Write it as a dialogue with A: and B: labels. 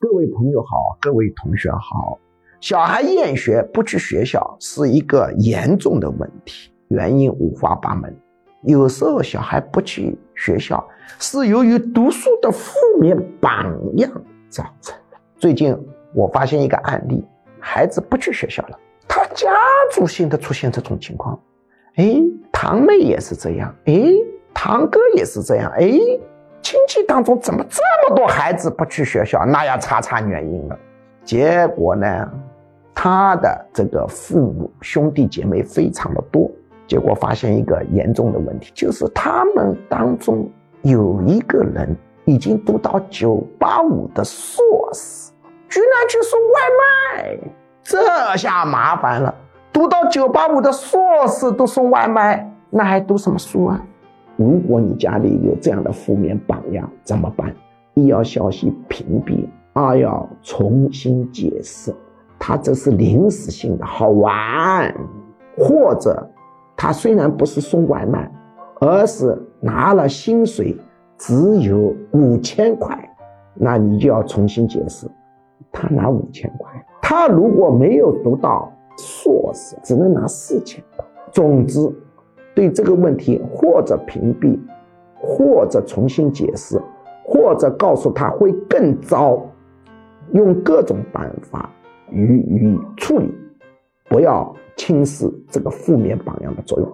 A: 各位朋友好，各位同学好。小孩厌学不去学校是一个严重的问题，原因五花八门。有时候小孩不去学校是由于读书的负面榜样造成的。最近我发现一个案例，孩子不去学校了，他家族性的出现这种情况。哎，堂妹也是这样，哎，堂哥也是这样，哎。亲戚当中怎么这么多孩子不去学校？那要查查原因了。结果呢，他的这个父母兄弟姐妹非常的多。结果发现一个严重的问题，就是他们当中有一个人已经读到九八五的硕士，居然去送外卖，这下麻烦了。读到九八五的硕士都送外卖，那还读什么书啊？如果你家里有这样的负面榜样，怎么办？一要消息屏蔽，二要重新解释，他这是临时性的好玩，或者他虽然不是送外卖，而是拿了薪水只有五千块，那你就要重新解释，他拿五千块，他如果没有读到硕士，只能拿四千块。总之。对这个问题，或者屏蔽，或者重新解释，或者告诉他会更糟，用各种办法予以处理，不要轻视这个负面榜样的作用。